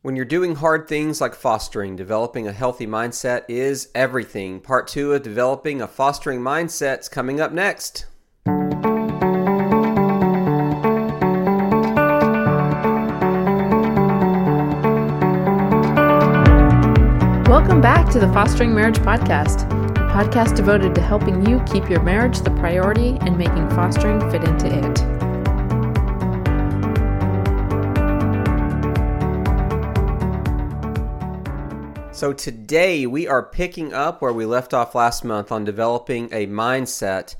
When you're doing hard things like fostering, developing a healthy mindset is everything. Part two of developing a fostering mindset is coming up next. Welcome back to the Fostering Marriage Podcast, a podcast devoted to helping you keep your marriage the priority and making fostering fit into it. So, today we are picking up where we left off last month on developing a mindset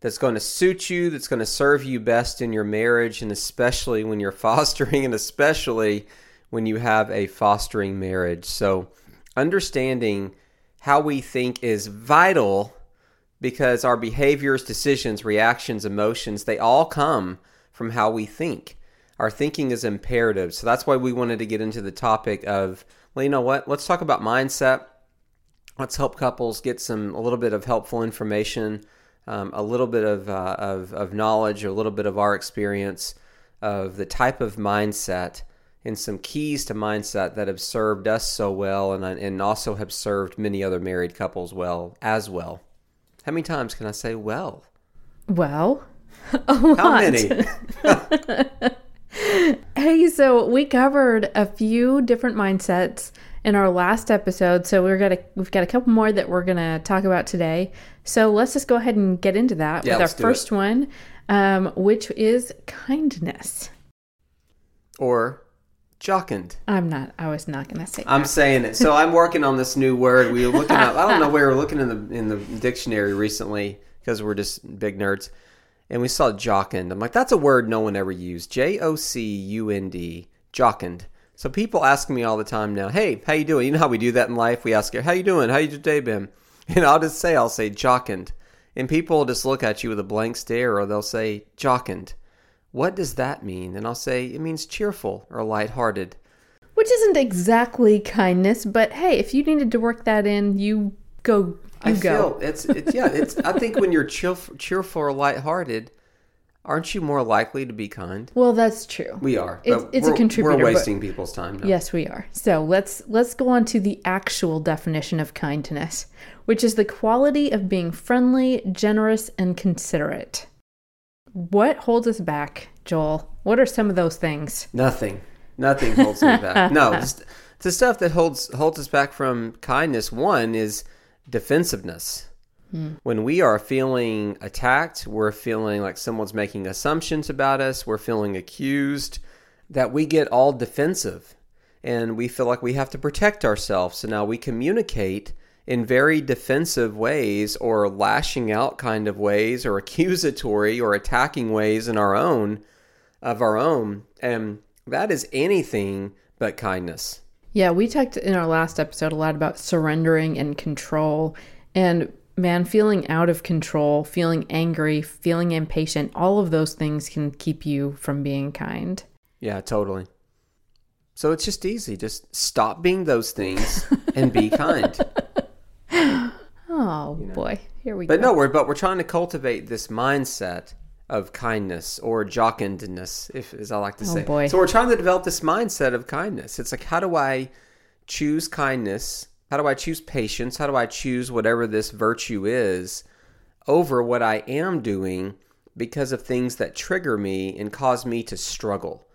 that's going to suit you, that's going to serve you best in your marriage, and especially when you're fostering, and especially when you have a fostering marriage. So, understanding how we think is vital because our behaviors, decisions, reactions, emotions, they all come from how we think. Our thinking is imperative. So, that's why we wanted to get into the topic of well, you know what? Let's talk about mindset. Let's help couples get some a little bit of helpful information, um, a little bit of, uh, of of knowledge, a little bit of our experience of the type of mindset and some keys to mindset that have served us so well, and and also have served many other married couples well as well. How many times can I say well? Well, a lot. How many? Hey, so we covered a few different mindsets in our last episode, so we're gonna we've got a couple more that we're gonna talk about today. So let's just go ahead and get into that Yeah, with our first one, um, which is kindness. or jocund. I'm not. I was not gonna say. I'm that. saying it. So I'm working on this new word. We were looking up. I don't know. Where We were looking in the in the dictionary recently because we're just big nerds, and we saw jocund. I'm like, that's a word no one ever used. J O C U N D. Jocund. So people ask me all the time now, "Hey, how you doing?" You know how we do that in life. We ask, you, "How you doing? How you day been?" And I'll just say, I'll say jocund, and people will just look at you with a blank stare, or they'll say jocund. What does that mean? And I'll say it means cheerful or lighthearted. Which isn't exactly kindness, but hey, if you needed to work that in, you go. I go. feel it's it's yeah it's I think when you're cheerful, cheerful or lighthearted, aren't you more likely to be kind? Well, that's true. We are. It's- it's a contributor, We're wasting people's time. Now. Yes, we are. So let's let's go on to the actual definition of kindness, which is the quality of being friendly, generous, and considerate. What holds us back, Joel? What are some of those things? Nothing. Nothing holds me back. No, the stuff that holds holds us back from kindness. One is defensiveness. Hmm. When we are feeling attacked, we're feeling like someone's making assumptions about us, we're feeling accused, that we get all defensive and we feel like we have to protect ourselves. So now we communicate in very defensive ways or lashing out kind of ways or accusatory or attacking ways in our own of our own. And that is anything but kindness. Yeah, we talked in our last episode a lot about surrendering and control. And man, feeling out of control, feeling angry, feeling impatient, all of those things can keep you from being kind. Yeah, totally. So it's just easy. Just stop being those things and be kind. Oh boy, here we But go. But no, we're but we're trying to cultivate this mindset of kindness or jocundness, if as I like to oh, say. boy. So we're trying to develop this mindset of kindness. It's like how do I choose kindness? How do I choose patience? How do I choose whatever this virtue is over what I am doing because of things that trigger me and cause me to struggle?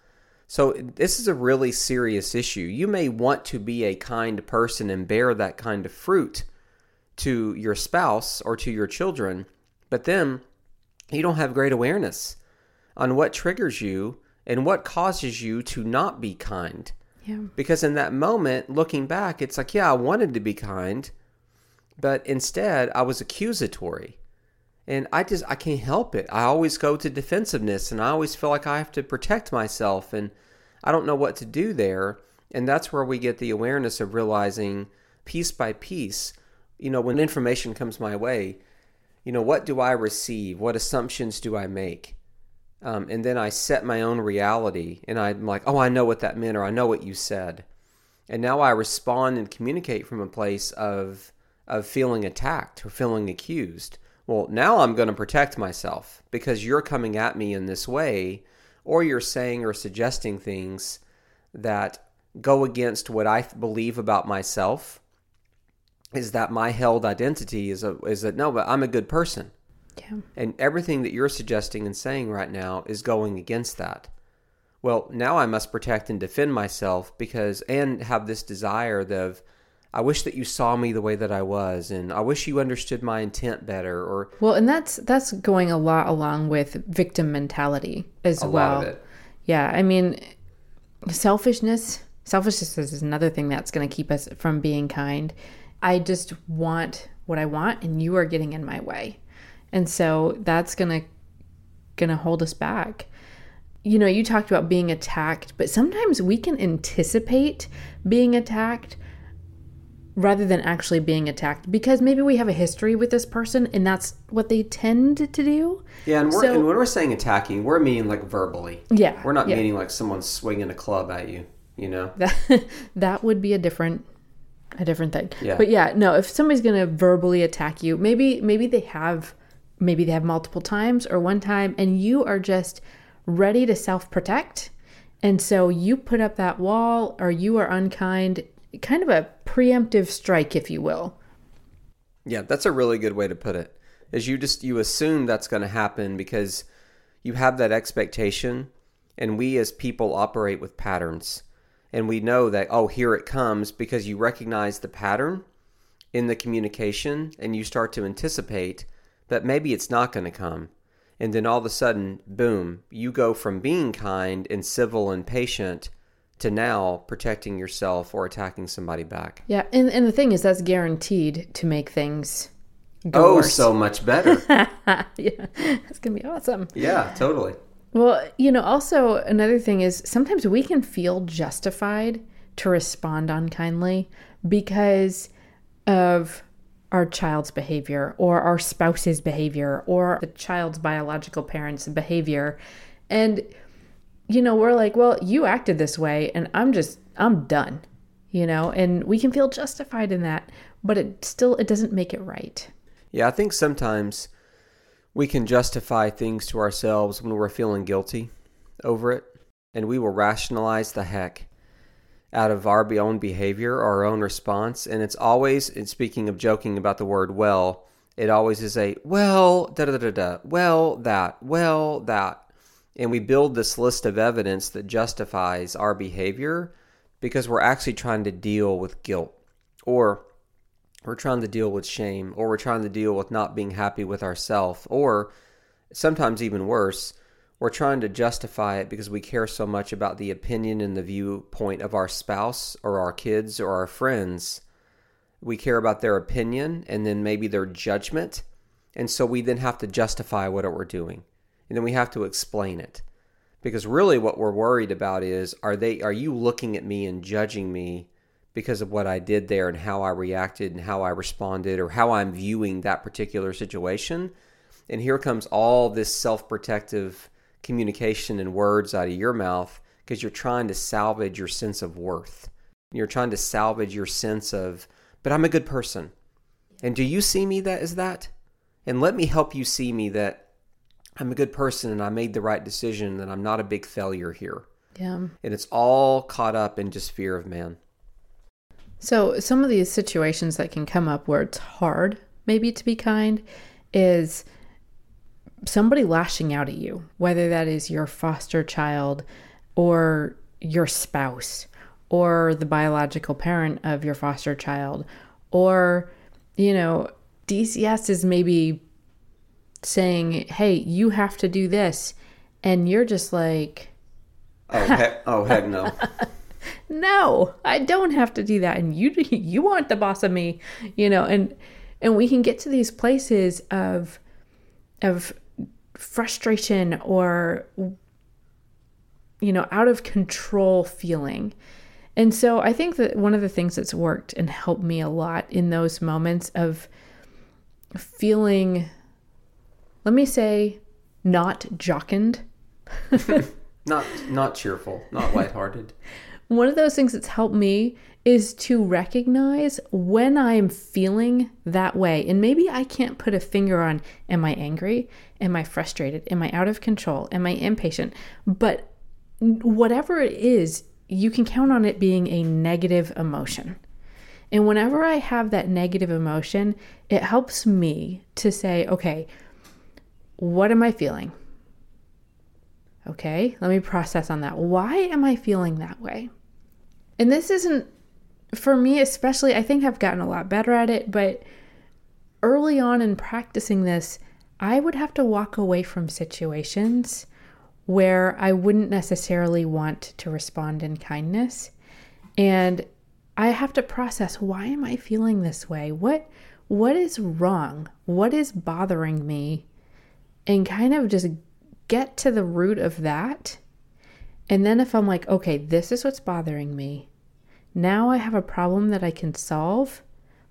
So this is a really serious issue. You may want to be a kind person and bear that kind of fruit to your spouse or to your children, but then you don't have great awareness on what triggers you and what causes you to not be kind. Yeah. Because in that moment, looking back, it's like, yeah, I wanted to be kind, but instead I was accusatory. And I just I can't help it. I always go to defensiveness and I always feel like I have to protect myself and I don't know what to do there. And that's where we get the awareness of realizing piece by piece, you know, when information comes my way, you know, what do I receive? What assumptions do I make? Um, and then I set my own reality and I'm like, oh, I know what that meant or I know what you said. And now I respond and communicate from a place of of feeling attacked or feeling accused. Well, now I'm going to protect myself because you're coming at me in this way or you're saying or suggesting things that go against what I believe about myself is that my held identity is a, is that no, but I'm a good person. Yeah. And everything that you're suggesting and saying right now is going against that. Well, now I must protect and defend myself because and have this desire of I wish that you saw me the way that I was and I wish you understood my intent better or Well, and that's that's going a lot along with victim mentality as well. lot of it. Yeah, I mean, selfishness. Selfishness is another thing that's going to keep us from being kind. I just want what I want, and you are getting in my way, and so that's gonna gonna hold us back. You know, you talked about being attacked, but sometimes we can anticipate being attacked rather than actually being attacked because maybe we have a history with this person and that's what they tend to do. Yeah, and, we're, So- and when we're saying attacking, we're meaning like verbally. Yeah. We're not yeah. meaning like someone swinging a club at you, you know? that that would be a different a different thing. Yeah. But yeah, no, if somebody's going to verbally attack you, maybe maybe they have maybe they have multiple times or one time and you are just ready to self-protect. And so you put up that wall or you are unkind, kind of a preemptive strike if you will. Yeah, that's a really good way to put it. Is you just you assume that's going to happen because you have that expectation and we as people operate with patterns. And we know that oh, here it comes because you recognize the pattern in the communication and you start to anticipate that maybe it's not going to come. And then all of a sudden, boom, you go from being kind and civil and patient to now protecting yourself or attacking somebody back. Yeah, and and the thing is that's guaranteed to make things go Oh, worse. so much better. yeah. That's going to be awesome. yeah, totally. Well, you know, also another thing is sometimes we can feel justified to respond unkindly because of our child's behavior or our spouse's behavior or the child's biological parents' behavior. And, you know, we're like, well, you acted this way and I'm just, I'm done, you know, and we can feel justified in that, but it still, it doesn't make it right. Yeah, I think sometimes we can justify things to ourselves when we're feeling guilty over it, and we will rationalize the heck out of our own behavior, our own response. And it's always, and speaking of joking about the word well, it always is a well, da da da da, well, that, well, that. And we build this list of evidence that justifies our behavior because we're actually trying to deal with guilt or we're trying to deal with shame or we're trying to deal with not being happy with ourselves or sometimes even worse we're trying to justify it because we care so much about the opinion and the viewpoint of our spouse or our kids or our friends. We care about their opinion and then maybe their judgment and so we then have to justify what we're doing and then we have to explain it. Because really what we're worried about is are they are you looking at me and judging me because of what I did there and how I reacted and how I responded or how I'm viewing that particular situation. And here comes all this self protective communication and words out of your mouth because you're trying to salvage your sense of worth. You're trying to salvage your sense of, but I'm a good person. And do you see me that as that? And let me help you see me that I'm a good person and I made the right decision and I'm not a big failure here. Yeah. And it's all caught up in just fear of man. So, some of these situations that can come up where it's hard, maybe to be kind, is somebody lashing out at you, whether that is your foster child or your spouse or the biological parent of your foster child, or, you know, DCS is maybe saying, hey, you have to do this. And you're just like, Oh heck, oh heck no. no i don't have to do that. And you you aren't the boss of me you know and and we can get to these places of of frustration or you know out of control feeling. And so i think that one of the things that's worked and helped me a lot in those moments of feeling let me say not jocund Not not cheerful, not lighthearted. One of those things that's helped me is to recognize when I'm feeling that way. And maybe I can't put a finger on am I angry? Am I frustrated? Am I out of control? Am I impatient? But whatever it is, you can count on it being a negative emotion. And whenever I have that negative emotion, it helps me to say, okay, what am I feeling? Okay, let me process on that. Why am I feeling that way? And this isn't, for me especially, I think I've gotten a lot better at it, but early on in practicing this, I would have to walk away from situations where I wouldn't necessarily want to respond in kindness. And I have to process why am I feeling this way? What what is wrong? What is bothering me? And kind of just get to the root of that. And then if I'm like, okay, this is what's bothering me. Now I have a problem that I can solve,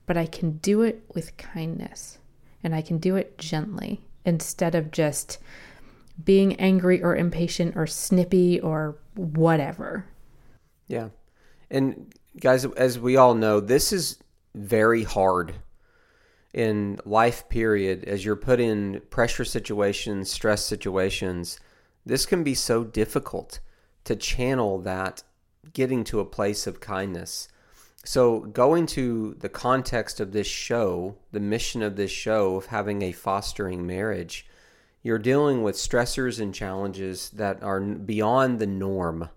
but I can do it with kindness and I can do it gently instead of just being angry or impatient or snippy or whatever. Yeah. And guys, as we all know, this is very hard in life period as you're put in pressure situations, stress situations. This can be so difficult to channel that getting to a place of kindness. So, going to the context of this show, the mission of this show of having a fostering marriage, you're dealing with stressors and challenges that are beyond the norm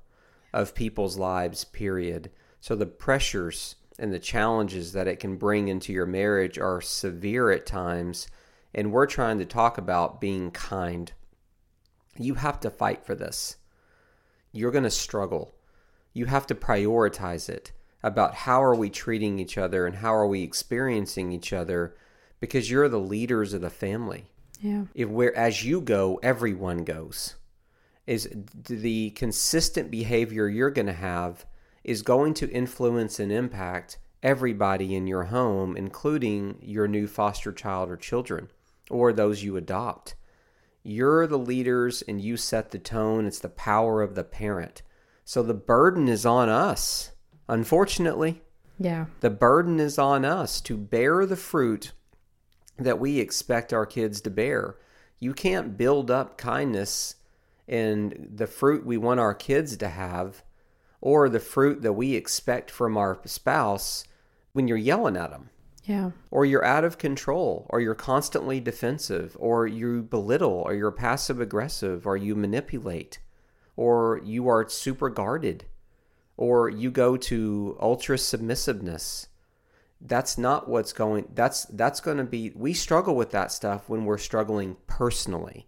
of people's lives, period. So the pressures and the challenges that it can bring into your marriage are severe at times. And we're trying to talk about being kind. You have to fight for this. You're going to struggle. You have to prioritize it about how are we treating each other and how are we experiencing each other because you're the leaders of the family. Yeah. If where as you go, everyone goes. Is the consistent behavior you're going to have is going to influence and impact everybody in your home, including your new foster child or children or those you adopt. You're the leaders and you set the tone. It's the power of the parent. So the burden is on us, unfortunately. Yeah. The burden is on us to bear the fruit that we expect our kids to bear. You can't build up kindness and the fruit we want our kids to have or the fruit that we expect from our spouse when you're yelling at them. Yeah. Or you're out of control, or you're constantly defensive, or you belittle, or you're passive aggressive, or you manipulate, or you are super guarded, or you go to ultra submissiveness that's not what's going that's that's going to be we struggle with that stuff when we're struggling personally.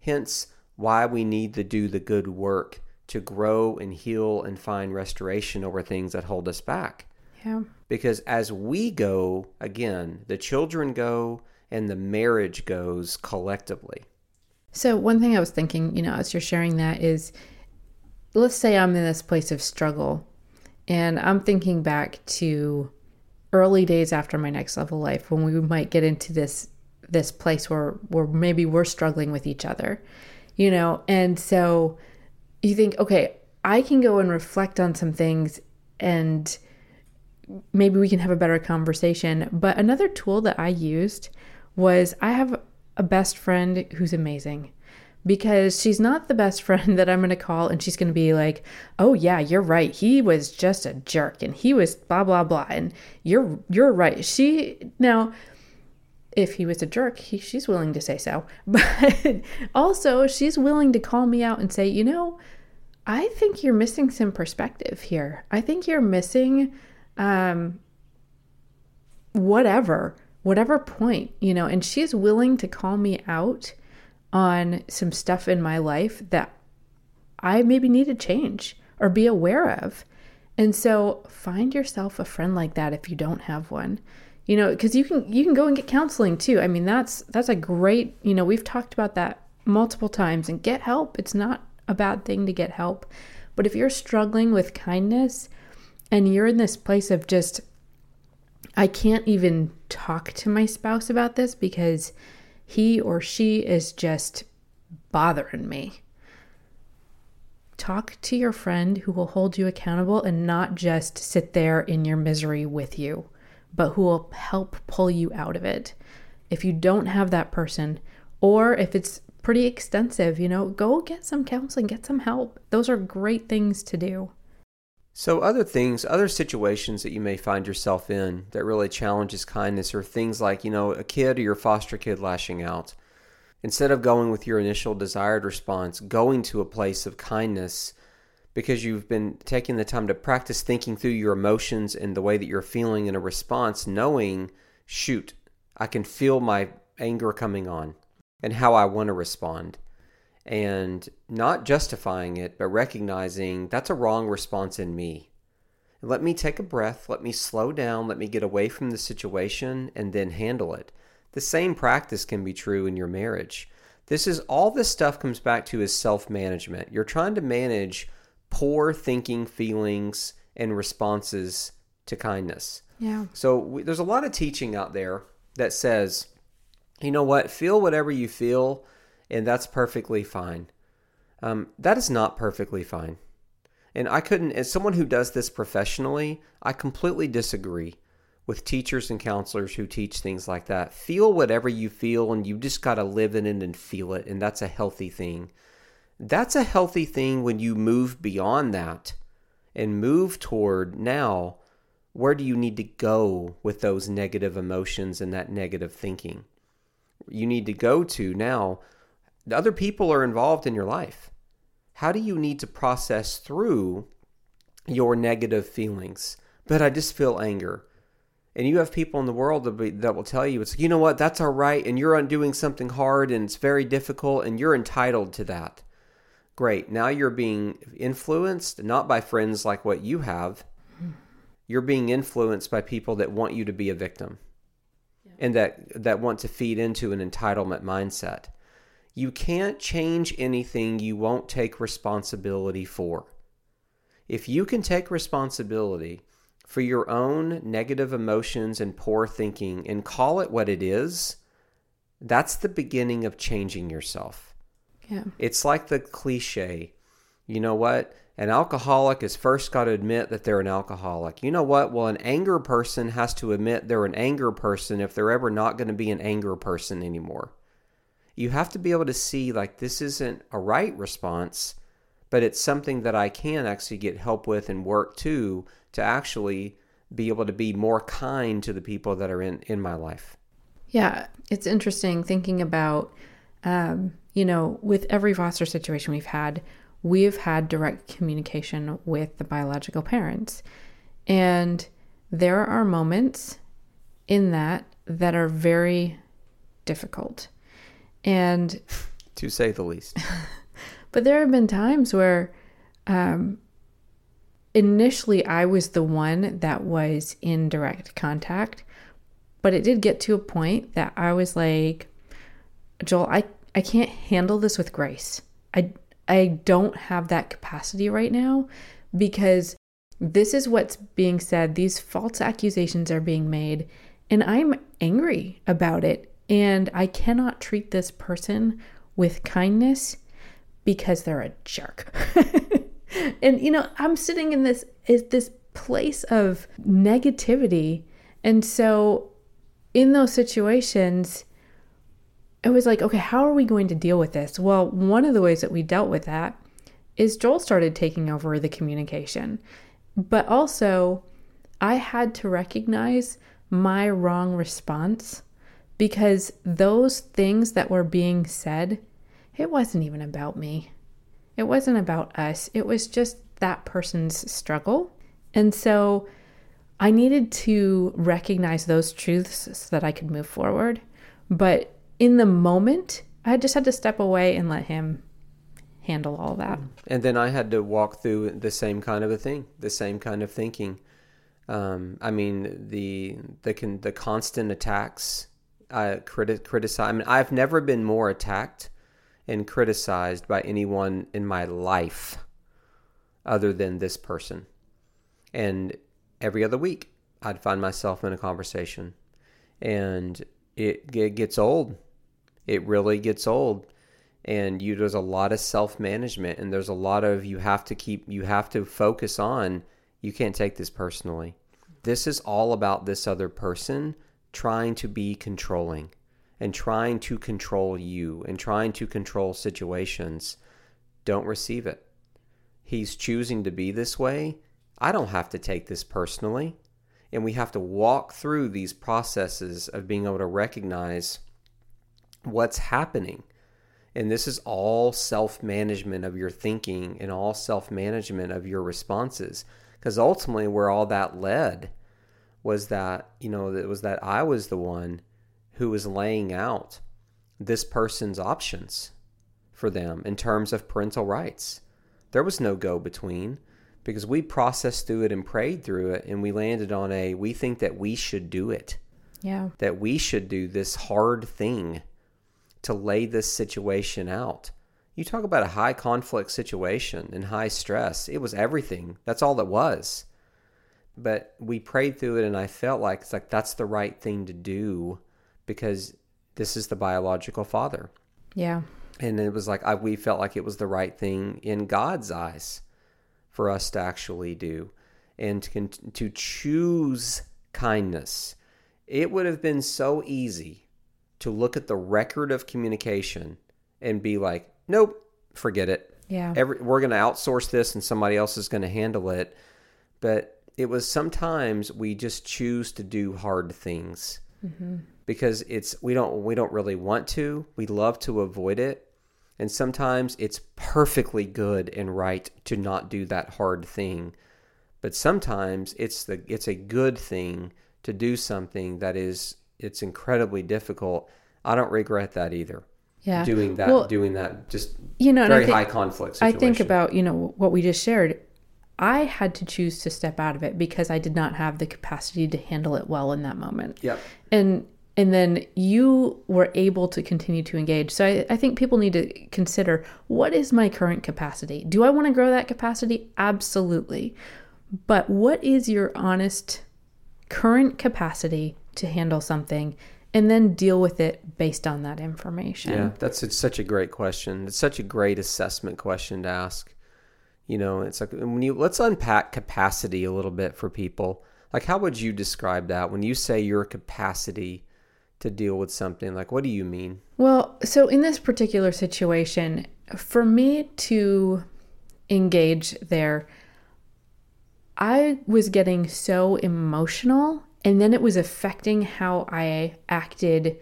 Hence why we need to do the good work to grow and heal and find restoration over things that hold us back yeah. Because as we go again the children go and the marriage goes collectively. So one thing i was thinking you know as you're sharing that is let's say i'm in this place of struggle and i'm thinking back to early days after my next level life when we might get into this this place where where maybe we're struggling with each other you know? And so you think okay i can go and reflect on some things and maybe we can have a better conversation but another tool that i used was i have a best friend who's amazing because she's not the best friend that I'm going to call and she's going to be like, "Oh yeah, you're right. He was just a jerk and he was blah blah blah and you're you're right." She now if he was a jerk, he, she's willing to say so. But also, she's willing to call me out and say, "You know, I think you're missing some perspective here. I think you're missing um whatever, whatever point, you know." And she's willing to call me out on some stuff in my life that I maybe need to change or be aware of. And so find yourself a friend like that if you don't have one. You know, cuz you can you can go and get counseling too. I mean, that's that's a great, you know, we've talked about that multiple times and get help. It's not a bad thing to get help. But if you're struggling with kindness and you're in this place of just I can't even talk to my spouse about this because he or she is just bothering me. Talk to your friend who will hold you accountable and not just sit there in your misery with you, but who will help pull you out of it. If you don't have that person, or if it's pretty extensive, you know, go get some counseling, get some help. Those are great things to do. So, other things, other situations that you may find yourself in that really challenges kindness are things like, you know, a kid or your foster kid lashing out. Instead of going with your initial desired response, going to a place of kindness because you've been taking the time to practice thinking through your emotions and the way that you're feeling in a response, knowing, shoot, I can feel my anger coming on and how I want to respond. And not justifying it, but recognizing that's a wrong response in me. Let me take a breath, let me slow down, let me get away from the situation, and then handle it. The same practice can be true in your marriage. This is all this stuff comes back to is self management. You're trying to manage poor thinking, feelings, and responses to kindness. Yeah. So we, there's a lot of teaching out there that says, you know what, feel whatever you feel, and that's perfectly fine. Um, that is not perfectly fine. And I couldn't, as someone who does this professionally, I completely disagree with teachers and counselors who teach things like that. Feel whatever you feel, and you just got to live in it and feel it, and that's a healthy thing. That's a healthy thing when you move beyond that and move toward now where do you need to go with those negative emotions and that negative thinking? You need to go to now, other people are involved in your life. How do you need to process through your negative feelings? But I just feel anger. And you have people in the world that, be, that will tell you, it's, like, you know what, that's all right. And you're undoing something hard and it's very difficult and you're entitled to that. Great. Now you're being influenced not by friends like what you have. You're being influenced by people that want you to be a victim yeah. and that that want to feed into an entitlement mindset. You can't change anything you won't take responsibility for. If you can take responsibility for your own negative emotions and poor thinking and call it what it is, that's the beginning of changing yourself. Yeah. It's like the cliche. You know what? An alcoholic has first got to admit that they're an alcoholic. You know what? Well, an anger person has to admit they're an anger person if they're ever not going to be an anger person anymore. You have to be able to see, like, this isn't a right response, but it's something that I can actually get help with and work to to actually be able to be more kind to the people that are in, in my life. Yeah, it's interesting thinking about um, you know, with every foster situation we've had, we've had direct communication with the biological parents. And there are moments in that that are very difficult. And to say the least. but there have been times where um, initially I was the one that was in direct contact, but it did get to a point that I was like, Joel, I I can't handle this with grace. I I don't have that capacity right now because this is what's being said. These false accusations are being made and I'm angry about it and I cannot treat this person with kindness because they're a jerk. and you know, I'm sitting in this is this place of negativity and so in those situations it was like, okay, how are we going to deal with this? Well, one of the ways that we dealt with that is Joel started taking over the communication. But also, I had to recognize my wrong response because those things that were being said, it wasn't even about me. It wasn't about us. It was just that person's struggle. And so I needed to recognize those truths so that I could move forward. But in the moment, I just had to step away and let him handle all that. And then I had to walk through the same kind of a thing, the same kind of thinking. Um, I mean, the the con- the constant attacks, I criti- criticize. I mean, I've never been more attacked and criticized by anyone in my life, other than this person. And every other week, I'd find myself in a conversation, and it, it gets old it really gets old and you there's a lot of self-management and there's a lot of you have to keep you have to focus on you can't take this personally this is all about this other person trying to be controlling and trying to control you and trying to control situations don't receive it he's choosing to be this way I don't have to take this personally. And we have to walk through these processes of being able to recognize what's happening. And this is all self management of your thinking and all self management of your responses. Because ultimately, where all that led was that, you know, it was that I was the one who was laying out this person's options for them in terms of parental rights. There was no go between because we processed through it and prayed through it and we landed on a we think that we should do it. Yeah. That we should do this hard thing to lay this situation out. You talk about a high conflict situation and high stress. It was everything. That's all it was. But we prayed through it and I felt like it's like that's the right thing to do because this is the biological father. Yeah. And it was like I, we felt like it was the right thing in God's eyes for us to actually do and to, to choose kindness. It would have been so easy to look at the record of communication and be like, nope, forget it. Yeah. Every, we're going to outsource this and somebody else is going to handle it. But it was sometimes we just choose to do hard things mm-hmm. because it's we don't we don't really want to. We love to avoid it. And sometimes it's perfectly good and right to not do that hard thing. But sometimes it's the it's a good thing to do something that is it's incredibly difficult. I don't regret that either. Yeah. Doing that Well, doing that just You know, very think, high conflict I think about, you know, what we just shared. I had to choose to step out of it because I did not have the capacity to handle it well in that moment. Yep. and and then you were able to continue to engage so I, I think people need to consider what is my current capacity do i want to grow that capacity absolutely but what is your honest current capacity to handle something and then deal with it based on that information Yeah, that's it's such a great question. It's such a great assessment question to ask. You know, it's like when you let's unpack capacity a little bit for people. Like, how would you describe that when you say your capacity to deal with something? Like, what do you mean? Well, so in this particular situation, for me to engage there, I was getting so emotional, and then it was affecting how I acted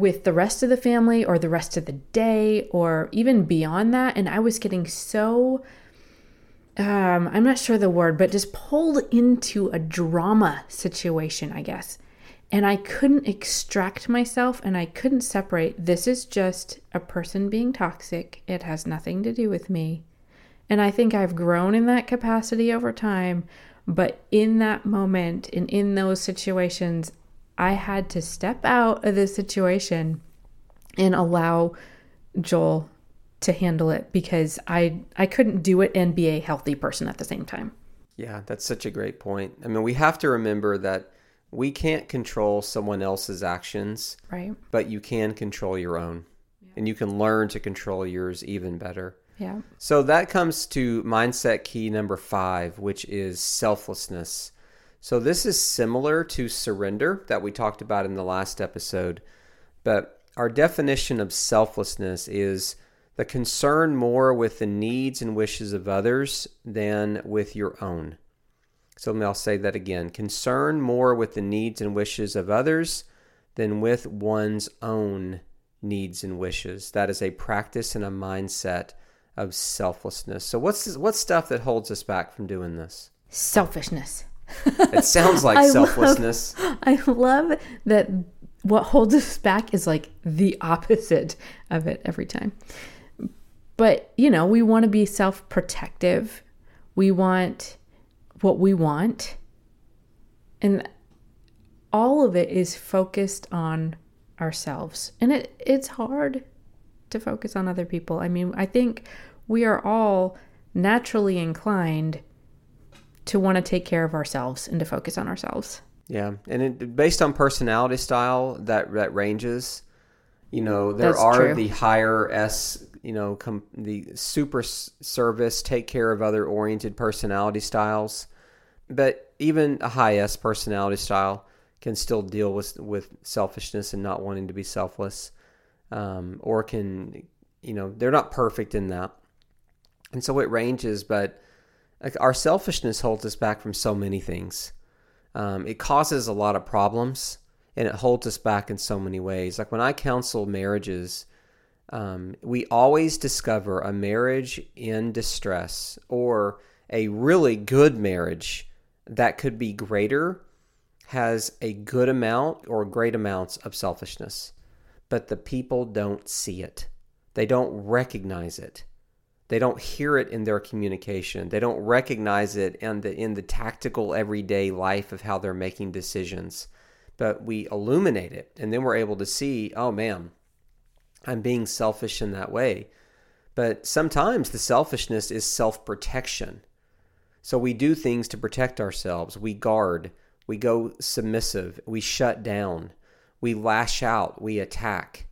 with the rest of the family or the rest of the day or even beyond that. And I was getting so. Um, I'm not sure the word, but just pulled into a drama situation, I guess and I couldn't extract myself and I couldn't separate. This is just a person being toxic. It has nothing to do with me. And I think I've grown in that capacity over time. But in that moment and in those situations, I had to step out of the situation and allow Joel to handle it because I I couldn't do it and be a healthy person at the same time. Yeah, that's such a great point. I mean, we have to remember that we can't control someone else's actions, Right? but you can control your own. And you can learn to control yours even better. Yeah. So that comes to mindset key number five, which is selflessness. So this is similar to surrender that we talked about in the last episode, but our definition of selflessness is the concern more with the needs and wishes of others than with your own. So I'll say that again concern more with the needs and wishes of others than with one's own needs and wishes. That is a practice and a mindset of selflessness. So what's what's stuff that holds us back from doing this? Selfishness. It sounds like I love- selflessness. I love that what holds us back is like the opposite of it every time. But, you know, we want to be self protective. We want what we want. And all of it is focused on ourselves. And it, it's hard to focus on other people. I mean, I think we are all naturally inclined to want to take care of ourselves and to focus on ourselves. Yeah, and it, based on personality style, that that ranges. You know, there That's are true. the higher S, you know, com- the super s- service, take care of other oriented personality styles, but even a high S personality style can still deal with with selfishness and not wanting to be selfless, um, or can, you know, they're not perfect in that, and so it ranges, but like our selfishness holds us back from so many things. Um, it causes a lot of problems and it holds us back in so many ways. Like when I counsel marriages, um, we always discover a marriage in distress or a really good marriage that could be greater has a good amount or great amounts of selfishness, but the people don't see it. They don't recognize it. They don't hear it in their communication. They don't recognize it in the in the tactical everyday life of how they're making decisions. But we illuminate it and then we're able to see, oh man, I'm being selfish in that way. But sometimes the selfishness is self-protection. So we do things to protect ourselves. We guard, we go submissive, we shut down, we lash out, we attack.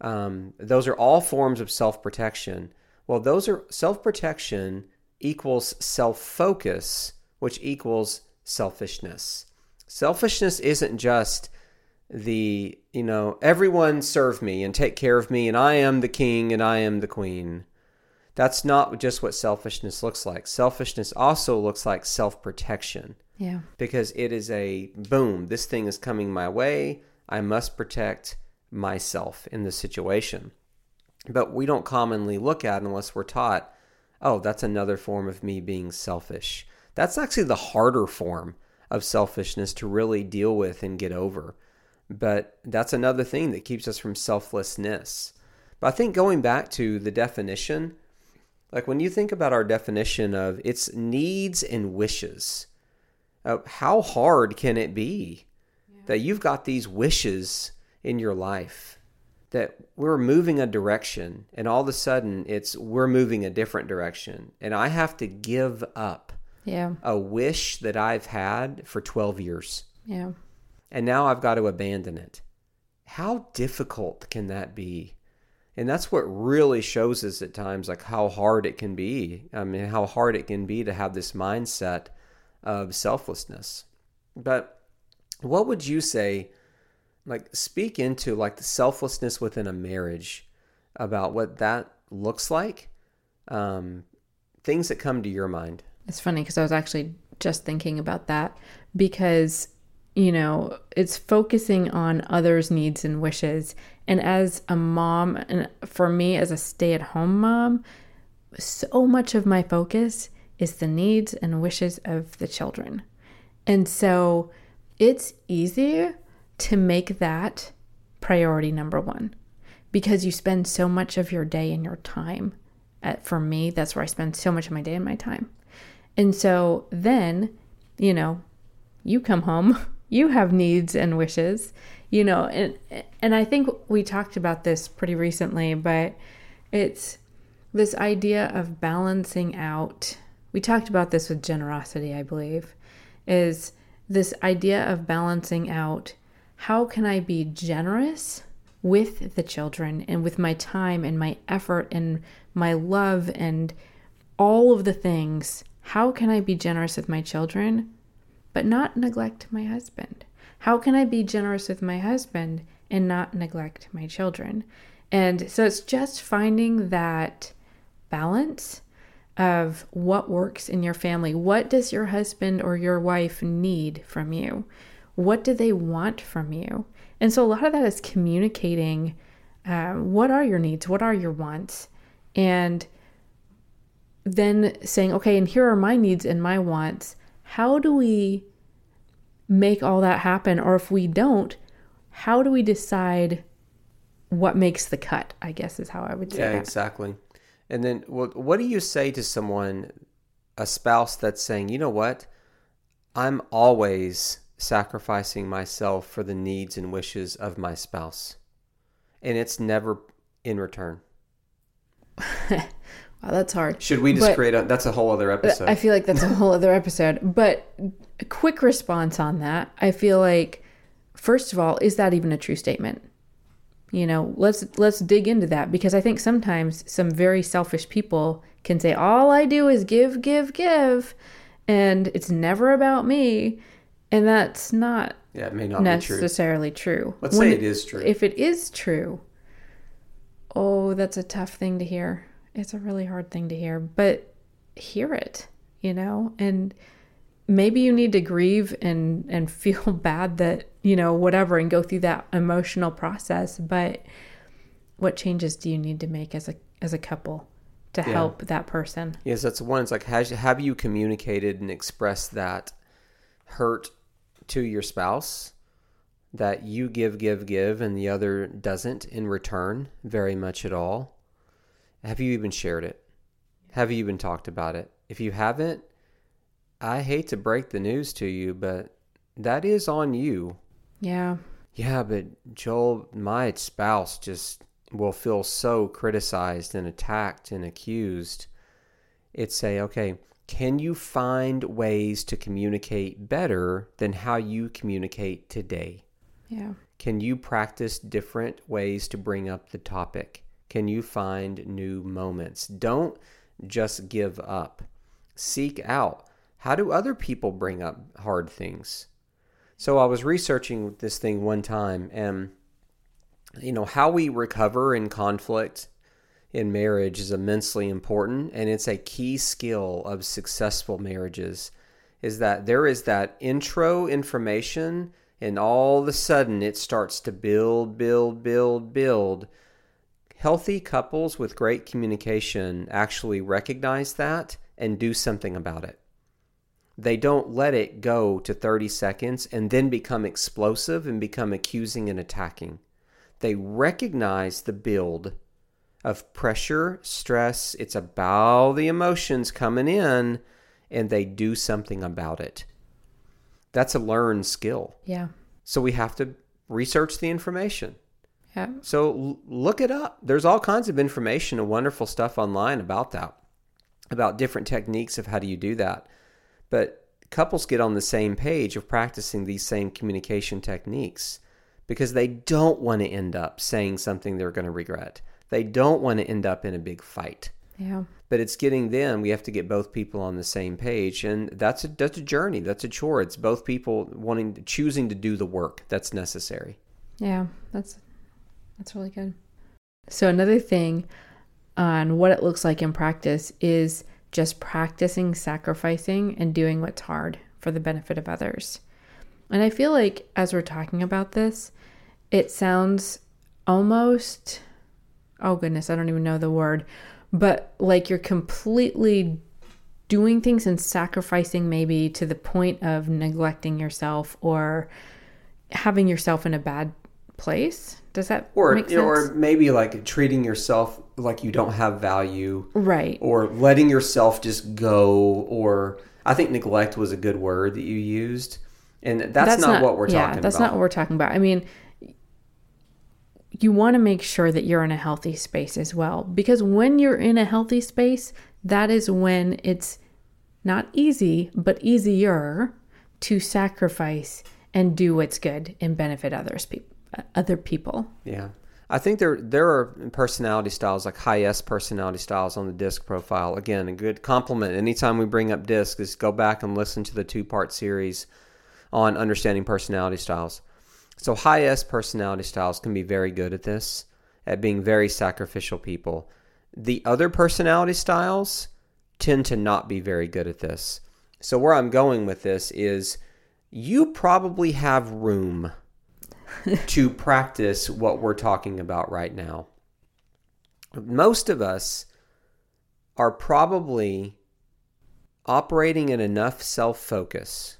Um, those are all forms of self protection. Well, those are self protection equals self focus, which equals selfishness. Selfishness isn't just the, you know, everyone serve me and take care of me, and I am the king and I am the queen. That's not just what selfishness looks like. Selfishness also looks like self protection. Yeah. Because it is a boom, this thing is coming my way. I must protect myself in this situation. But we don't commonly look at unless we're taught, oh, that's another form of me being selfish. That's actually the harder form of selfishness to really deal with and get over. But that's another thing that keeps us from selflessness. But I think going back to the definition, like when you think about our definition of its needs and wishes, uh, how hard can it be yeah. that you've got these wishes in your life that we're moving a direction and all of a sudden it's we're moving a different direction and I have to give up yeah. a wish that I've had for 12 years. Yeah. And now I've got to abandon it. How difficult can that be? And that's what really shows us at times like how hard it can be. I mean how hard it can be to have this mindset of selflessness. But what would you say like speak into like the selflessness within a marriage about what that looks like um, things that come to your mind. It's funny because i was actually just thinking about that because you know it's focusing on others needs and wishes. And as a mom and for me as a stay-at-home mom so much of my focus is the needs and wishes of the children. And so it's easy to make that priority number one because you spend so much of your day and your time. At, for me, that's where I spend so much of my day and my time. And so then, you know, you come home, you have needs and wishes, you know, and and I think we talked about this pretty recently, but it's this idea of balancing out. We talked about this with generosity, I believe, is this idea of balancing out how can I be generous with the children and with my time and my effort and my love and all of the things? How can I be generous with my children but not neglect my husband? How can I be generous with my husband and not neglect my children? And so it's just finding that balance of what works in your family. What does your husband or your wife need from you? What do they want from you? And so a lot of that is communicating uh, what are your needs? What are your wants? And then saying, okay, and here are my needs and my wants. How do we make all that happen? Or if we don't, how do we decide what makes the cut? I guess is how I would say. Yeah, that. exactly. And then, what, what do you say to someone, a spouse that's saying, you know what, I'm always sacrificing myself for the needs and wishes of my spouse. And it's never in return. wow, that's hard. Should we just but create a that's a whole other episode. I feel like that's a whole other episode. But a quick response on that. I feel like first of all, is that even a true statement? You know, let's let's dig into that because I think sometimes some very selfish people can say all I do is give, give, give and it's never about me and that's not yeah, it may not necessarily true. true. Let's when say it is true. If it is true, oh, that's a tough thing to hear. It's a really hard thing to hear, but hear it. you know? And maybe you need to grieve and and feel bad that, you know, whatever and go through that emotional process, but what changes do you need to make as a as a couple to Yeah. help that person? Yes, that's one. It's like, has, have you communicated and expressed that hurt to your spouse that you give, give, give, and the other doesn't in return very much at all? Have you even shared it? Have you even talked about it? If you haven't, I hate to break the news to you, but that is on you. Yeah. Yeah, but Joel, my spouse just will feel so criticized and attacked and accused. It's say, okay, can you find ways to communicate better than how you communicate today? Yeah. Can you practice different ways to bring up the topic? Can you find new moments? Don't just give up. Seek out. How do other people bring up hard things? So I was researching this thing one time and you know how we recover in conflict in marriage is immensely important and it's a key skill of successful marriages is that there is that intro information and all of a sudden it starts to build build build build. Healthy couples with great communication actually recognize that and do something about it. They don't let it go to 30 seconds and then become explosive and become accusing and attacking. They recognize the build of pressure, stress. It's about the emotions coming in, and they do something about it. That's a learned skill. Yeah. So we have to research the information. Yeah. So l- look it up. There's all kinds of information and wonderful stuff online about that, about different techniques of how do you do that. But couples get on the same page of practicing these same communication techniques because they don't want to end up saying something they're going to regret. They don't want to end up in a big fight. Yeah. But it's getting them. We have to get both people on the same page, and that's a that's a journey. That's a chore. It's both people wanting choosing to do the work that's necessary. Yeah, that's that's really good. So another thing on what it looks like in practice is just practicing sacrificing and doing what's hard for the benefit of others. And I feel like as we're talking about this, it sounds almost oh goodness, I don't even know the word, but like you're completely doing things and sacrificing maybe to the point of neglecting yourself or having yourself in a bad place. Does that or make sense? or maybe like treating yourself like you don't have value right. or letting yourself just go or i think neglect was a good word that you used and that's, not, what we're yeah, talking that's about not what we're talking about. I mean, you want to make sure that you're in a healthy space as well because when you're in a healthy space, that is when it's not easy, but easier to sacrifice and do what's good and benefit others peop- other people. yeah. I think there there are personality styles like high s personality styles on the disc profile. Again a good compliment. Anytime we bring up disc is go back and listen to the two part series on understanding personality styles So high S personality styles can be very good at this, at being very sacrificial people. The other personality styles tend to not be very good at this. So where I'm going with this is you probably have room to practice what we're talking about right now. Most of us are probably operating in enough self focus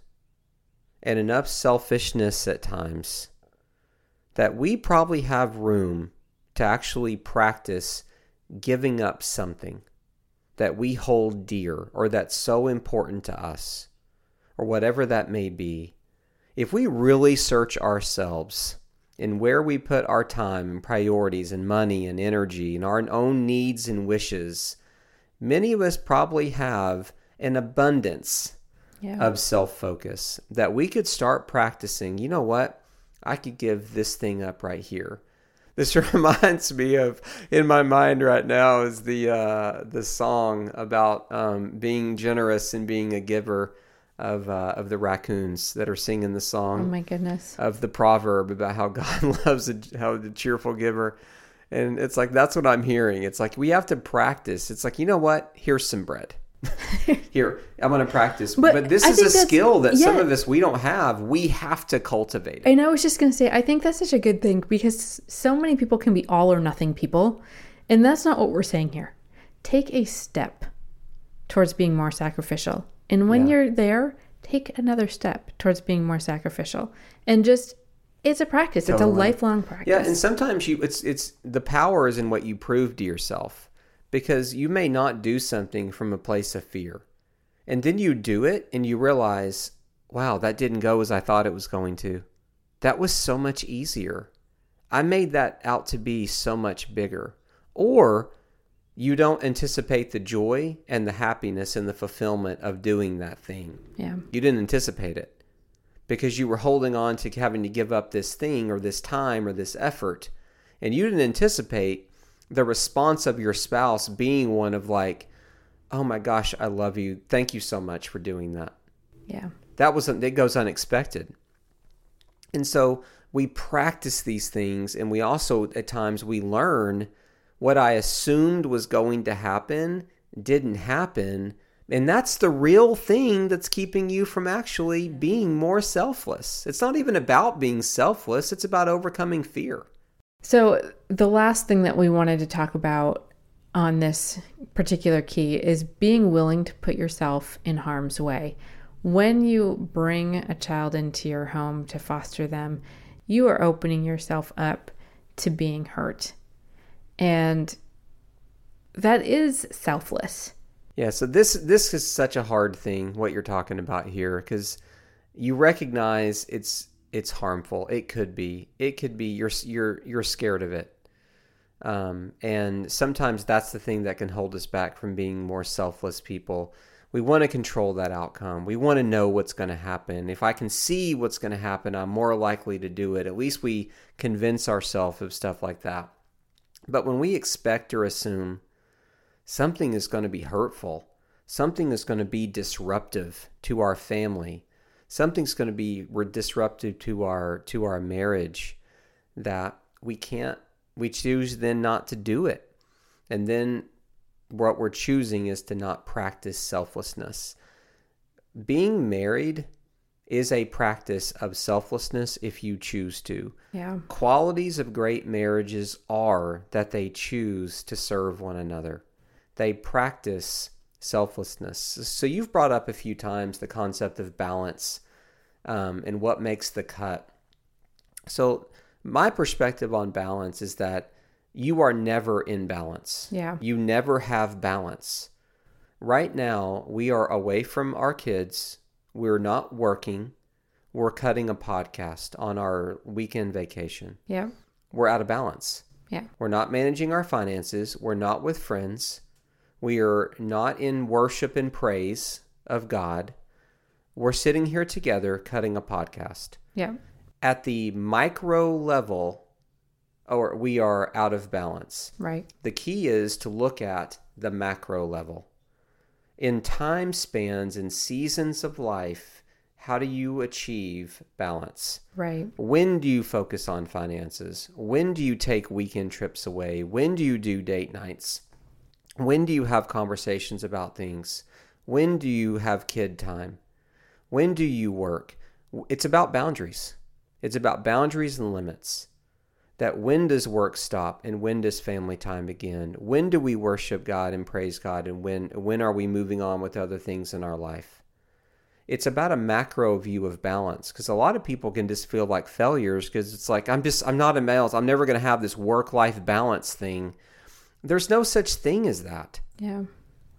and enough selfishness at times that we probably have room to actually practice giving up something that we hold dear or that's so important to us or whatever that may be. If we really search ourselves in where we put our time and priorities and money and energy and our own needs and wishes, many of us probably have an abundance Yeah. of self focus that we could start practicing. You know what? I could give this thing up right here. This reminds me of in my mind right now is the uh, the song about um, being generous and being a giver of uh, of the raccoons that are singing the song. oh my goodness. of the proverb about how God loves a, how the cheerful giver. And it's like that's what I'm hearing. It's like we have to practice. It's like, you know what? Here's some bread. Here, I'm going to practice. But But, this I is a skill that some of us we don't have. We have to cultivate it. And I was just going to say, I think that's such a good thing because so many people can be all or nothing people. And that's not what we're saying here. Take a step towards being more sacrificial. And when Yeah. you're there, take another step towards being more sacrificial. And just, it's a practice, it's a lifelong practice. Yeah, and sometimes you it's it's the power is in what you prove to yourself because you may not do something from a place of fear. And then you do it and you realize, wow, that didn't go as I thought it was going to. That was so much easier. I made that out to be so much bigger. Or you don't anticipate the joy and the happiness and the fulfillment of doing that thing. yeah. You didn't anticipate it because you were holding on to having to give up this thing or this time or this effort. And you didn't anticipate the response of your spouse being one of, like, oh my gosh, I love you. Thank you so much for doing that. Yeah. That wasn't, it goes unexpected. And so we practice these things and we also, at times, we learn what I assumed was going to happen didn't happen. And that's the real thing that's keeping you from actually being more selfless. It's not even about being selfless, it's about overcoming fear. So, the last thing that we wanted to talk about on this particular key is being willing to put yourself in harm's way. When you bring a child into your home to foster them, you are opening yourself up to being hurt. And that is selfless. Yeah, so this this is such a hard thing what you're talking about here cuz you recognize it's it's harmful. It could be. It could be you're you're you're scared of it. Um, and sometimes that's the thing that can hold us back from being more selfless people. We want to control that outcome. We want to know what's going to happen. If I can see what's going to happen, I'm more likely to do it. At least we convince ourselves of stuff like that. But when we expect or assume something is going to be hurtful, something is going to be disruptive to our family, something's going to be we're disruptive to our to our marriage that we can't we choose then not to do it. And then what we're choosing is to not practice selflessness. Being married is a practice of selflessness if you choose to. Yeah. Qualities of great marriages are that they choose to serve one another. They practice selflessness. So you've brought up a few times the concept of balance um, and what makes the cut. So my perspective on balance is that you are never in balance. Yeah. You never have balance. Right now, we are away from our kids. We're not working. We're cutting a podcast on our weekend vacation. Yeah. We're out of balance. Yeah. We're not managing our finances. We're not with friends. We are not in worship and praise of God. We're sitting here together cutting a podcast. Yeah. At the micro level, or we are out of balance. Right. The key is to look at the macro level. In time spans and seasons of life, how do you achieve balance? Right. When do you focus on finances? When do you take weekend trips away? When do you do date nights? When do you have conversations about things? When do you have kid time? When do you work? It's about boundaries. It's about boundaries and limits. That when does work stop and when does family time begin? When do we worship God and praise God and when when are we moving on with other things in our life? It's about a macro view of balance because a lot of people can just feel like failures because it's like I'm just I'm not a male. I'm never going to have this work life balance thing. There's no such thing as that. Yeah.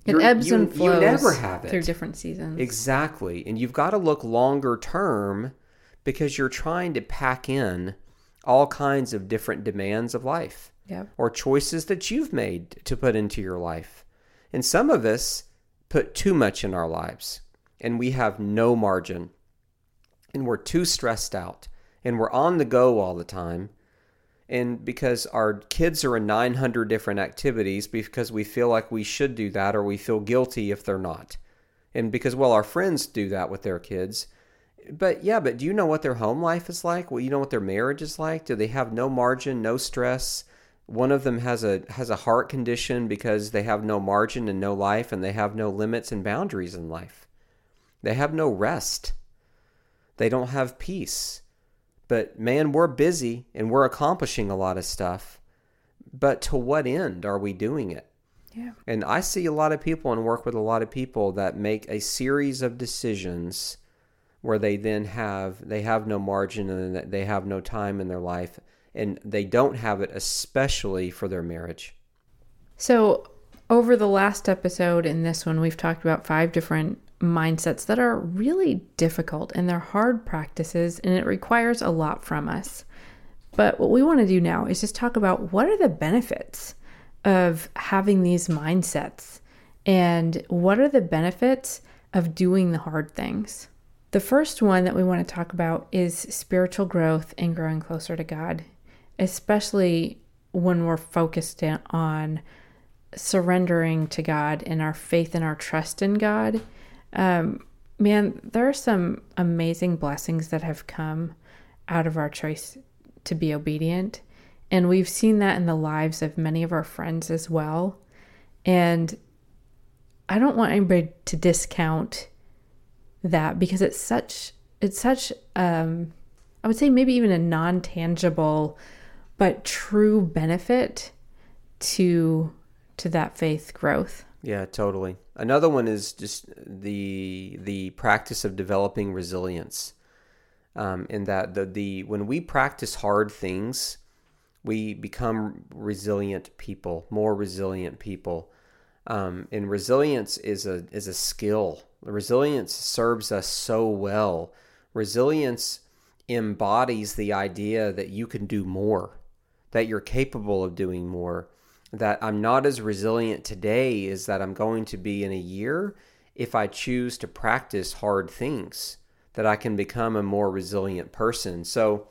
It You're- ebbs you- and you flows never have it. through different seasons. Exactly. And you've got to look longer term because you're trying to pack in all kinds of different demands of life yeah. or choices that you've made to put into your life. And some of us put too much in our lives and we have no margin and we're too stressed out and we're on the go all the time. And because our kids are in 900 different activities because we feel like we should do that or we feel guilty if they're not. And because, well, our friends do that with their kids. But yeah, but do you know what their home life is like? Well, you know what their marriage is like? Do they have no margin, no stress, One of them has a has a heart condition because they have no margin and no life and they have no limits and boundaries in life. They have no rest. They don't have peace. But man, we're busy and we're accomplishing a lot of stuff. But to what end are we doing it? Yeah. And I see a lot of people and work with a lot of people that make a series of decisions where they then have they have no margin and they have no time in their life and they don't have it especially for their marriage. So, over the last episode and this one we've talked about five different mindsets that are really difficult and they're hard practices and it requires a lot from us. But what we want to do now is just talk about what are the benefits of having these mindsets and what are the benefits of doing the hard things. The first one that we want to talk about is spiritual growth and growing closer to God, especially when we're focused on surrendering to God and our faith and our trust in God. Um, man, there are some amazing blessings that have come out of our choice to be obedient. And we've seen that in the lives of many of our friends as well. And I don't want anybody to discount that because it's such it's such um I would say maybe even a non-tangible but true benefit to to that faith growth. Yeah, totally. Another one is just the the practice of developing resilience. Um, in that the the when we practice hard things, we become resilient people, more resilient people. Um, and resilience is a is a skill Resilience serves us so well. Resilience embodies the idea that you can do more, that you're capable of doing more, that I'm not as resilient today as that I'm going to be in a year if I choose to practice hard things, that I can become a more resilient person. So,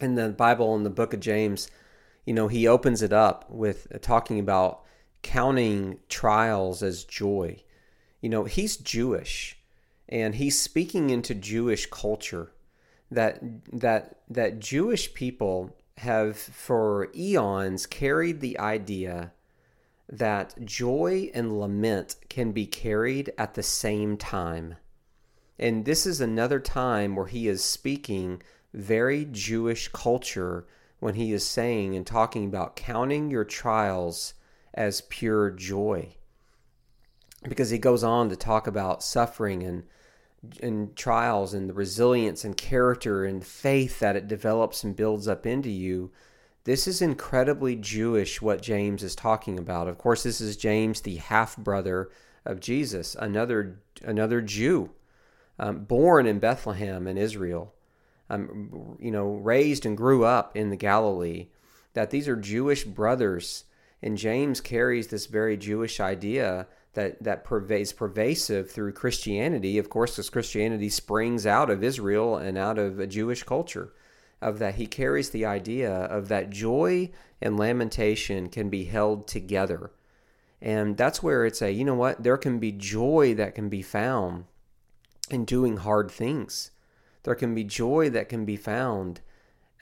in the Bible, in the book of James, you know, he opens it up with talking about counting trials as joy you know, he's Jewish and he's speaking into Jewish culture that that that Jewish people have for eons carried the idea that joy and lament can be carried at the same time. And this is another time where he is speaking very Jewish culture when he is saying and talking about counting your trials as pure joy because he goes on to talk about suffering and and trials and the resilience and character and faith that it develops and builds up into you. This is incredibly Jewish what James is talking about. Of course, this is James, the half brother of Jesus, another another Jew, um, born in Bethlehem in Israel, um, you know, raised and grew up in the Galilee. That these are Jewish brothers, and James carries this very Jewish idea that that pervades pervasive through Christianity, of course, because Christianity springs out of Israel and out of a Jewish culture. Of that, he carries the idea of that joy and lamentation can be held together. And that's where it's a, you know what, there can be joy that can be found in doing hard things. There can be joy that can be found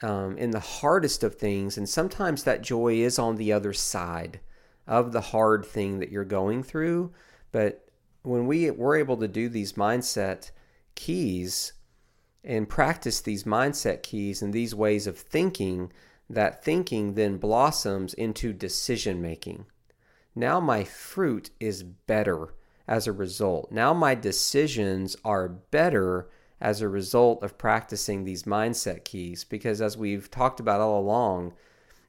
um, in the hardest of things. And sometimes that joy is on the other side of the hard thing that you're going through. But when we we're able to do these mindset keys and practice these mindset keys and these ways of thinking, that thinking then blossoms into decision making. Now my fruit is better as a result. Now my decisions are better as a result of practicing these mindset keys because as we've talked about all along,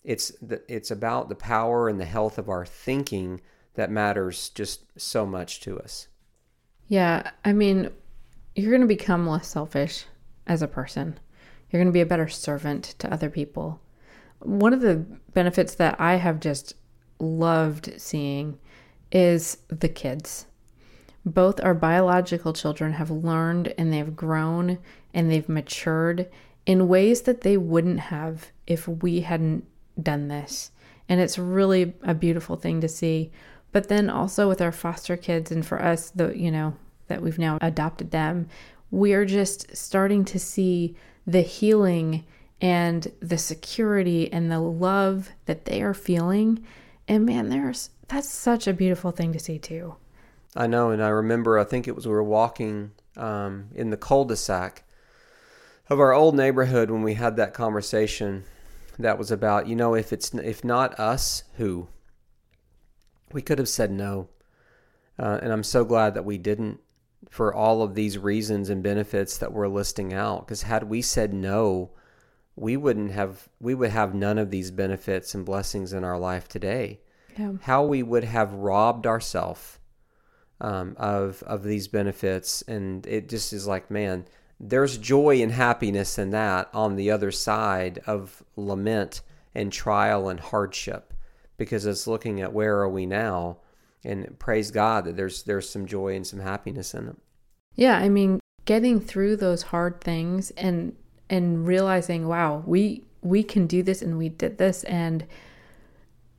it's the, it's about the power and the health of our thinking that matters just so much to us. Yeah, I mean, you're going to become less selfish as a person. You're going to be a better servant to other people. One of the benefits that I have just loved seeing is the kids. Both our biological children have learned and they've grown and they've matured in ways that they wouldn't have if we hadn't done this. And it's really a beautiful thing to see. But then also with our foster kids and for us, the you know, that we've now adopted them, we're just starting to see the healing and the security and the love that they are feeling. And man, there's that's such a beautiful thing to see too. I know, and I remember I think it was we were walking um, in the cul-de-sac of our old neighborhood when we had that conversation that was about you know if it's if not us who? We could have said no. Uh, and i'm so glad that we didn't for all of these reasons and benefits that we're listing out. Because had we said no we wouldn't have we would have none of these benefits and blessings in our life today. Yeah. how we would have robbed ourselves um, of of these benefits. And it just is like man there's joy and happiness in that on the other side of lament and trial and hardship because it's looking at where are we now and praise God that there's there's some joy and some happiness in it. Yeah, I mean, getting through those hard things and and realizing, wow, we we can do this and we did this and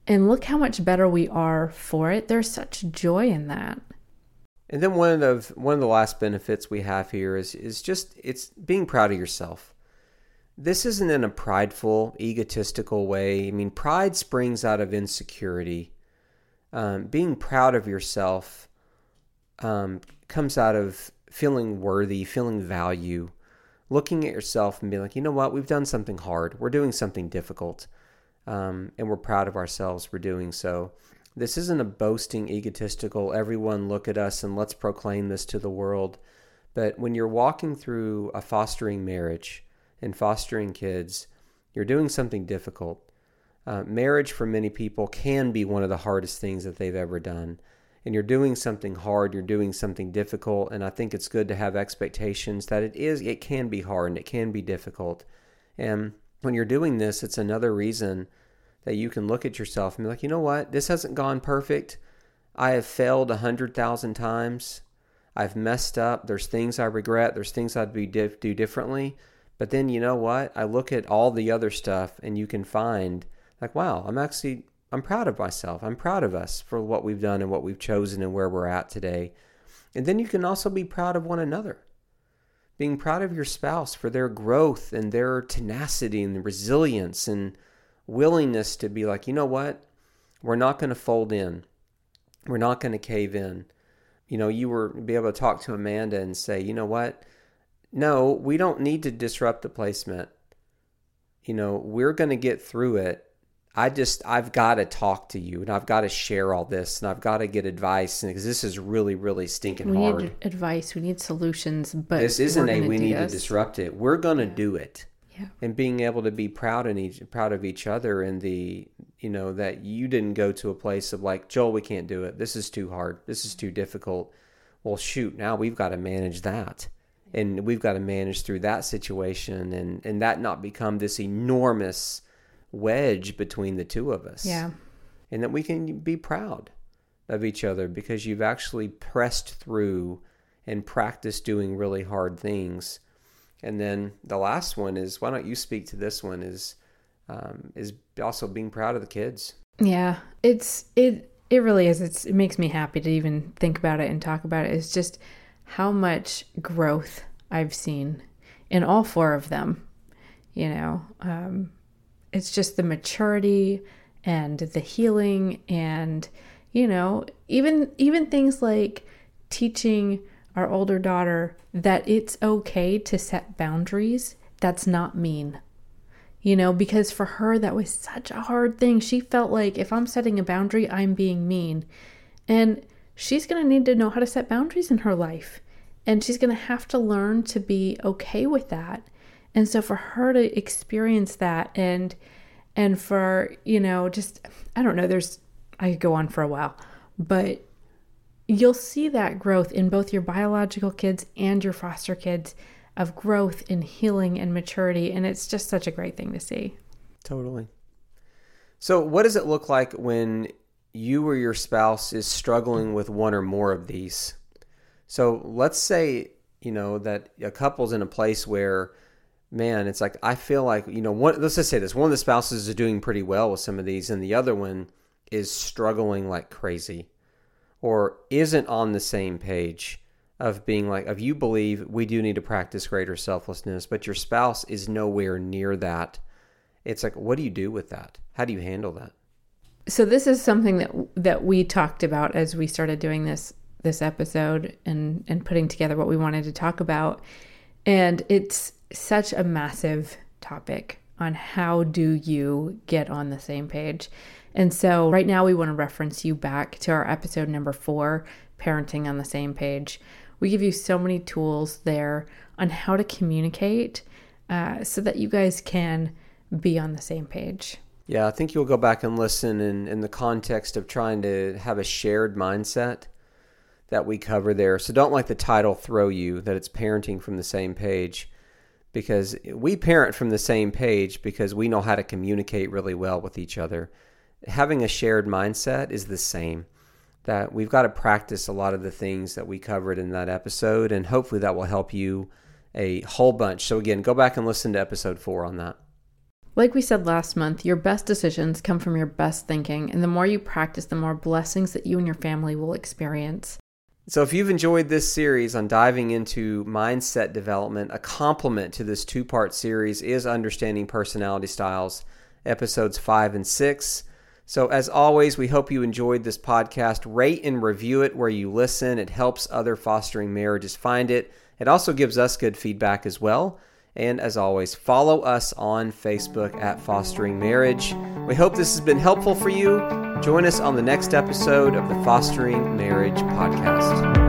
and look how much better we are for it. There's such joy in that. And then one of one of the last benefits we have here is is just it's being proud of yourself. This isn't in a prideful, egotistical way. I mean, pride springs out of insecurity. Um, being proud of yourself um, comes out of feeling worthy, feeling value, looking at yourself and being like, you know what, we've done something hard. We're doing something difficult, um, and we're proud of ourselves for doing so. This isn't a boasting, egotistical, everyone look at us and let's proclaim this to the world. But when you're walking through a fostering marriage and fostering kids, you're doing something difficult. Uh, marriage for many people can be one of the hardest things that they've ever done. And you're doing something hard, you're doing something difficult, and I think it's good to have expectations that it is it can be hard and it can be difficult. And when you're doing this, it's another reason that you can look at yourself and be like, you know what? This hasn't gone perfect. I have failed a hundred thousand times. I've messed up. There's things I regret. There's things I'd be do differently. But then you know what? I look at all the other stuff, and you can find like, wow, I'm actually I'm proud of myself. I'm proud of us for what we've done and what we've chosen and where we're at today. And then you can also be proud of one another. Being proud of your spouse for their growth and their tenacity and resilience and willingness to be like, you know what? We're not going to fold in. We're not going to cave in. You know, you were be able to talk to Amanda and say, you know what? No, we don't need to disrupt the placement. You know, we're going to get through it. I just, I've got to talk to you and I've got to share all this and I've got to get advice because this is really, really stinking We hard. We need advice, we need solutions, but This isn't a we need this. to disrupt it. We're going to do it Yeah. and being able to be proud in each proud of each other and the you know that you didn't go to a place of like Joel we can't do it this is too hard this is too difficult well shoot now we've got to manage that and we've got to manage through that situation and and that not become this enormous wedge between the two of us Yeah. and that we can be proud of each other because you've actually pressed through and practiced doing really hard things. And then the last one is why don't you speak to this one is um, is also being proud of the kids. Yeah, it's it it really is. It's it makes me happy to even think about it and talk about it. It's just how much growth I've seen in all four of them. You know, um, it's just the maturity and the healing, and you know, even even things like teaching our older daughter that it's okay to set boundaries. That's not mean you know, because for her, that was such a hard thing. She felt like if I'm setting a boundary, I'm being mean. And she's going to need to know how to set boundaries in her life. And she's going to have to learn to be okay with that. And so for her to experience that and, and for, you know, just, I don't know, there's, I could go on for a while, but you'll see that growth in both your biological kids and your foster kids of growth in healing and maturity. And it's just such a great thing to see. Totally. So, what does it look like when you or your spouse is struggling with one or more of these? So, let's say, you know, that a couple's in a place where, man, it's like, I feel like, you know, one, let's just say this one of the spouses is doing pretty well with some of these, and the other one is struggling like crazy or isn't on the same page of being like, of you believe we do need to practice greater selflessness, but your spouse is nowhere near that. It's like, what do you do with that? How do you handle that? So this is something that that we talked about as we started doing this this episode and and putting together what we wanted to talk about. And it's such a massive topic on how do you get on the same page. And so right now we want to reference you back to our episode number 4, parenting on the same page. We give you so many tools there on how to communicate uh, so that you guys can be on the same page. Yeah, I think you'll go back and listen in, in the context of trying to have a shared mindset that we cover there. So don't let the title throw you that it's parenting from the same page because we parent from the same page because we know how to communicate really well with each other. Having a shared mindset is the same. That we've got to practice a lot of the things that we covered in that episode, and hopefully that will help you a whole bunch. So, again, go back and listen to episode four on that. Like we said last month, your best decisions come from your best thinking, and the more you practice, the more blessings that you and your family will experience. So, if you've enjoyed this series on diving into mindset development, a complement to this two part series is Understanding Personality Styles, episodes five and six. So, as always, we hope you enjoyed this podcast. Rate and review it where you listen, it helps other fostering marriages find it. It also gives us good feedback as well. And as always, follow us on Facebook at Fostering Marriage. We hope this has been helpful for you. Join us on the next episode of the Fostering Marriage Podcast.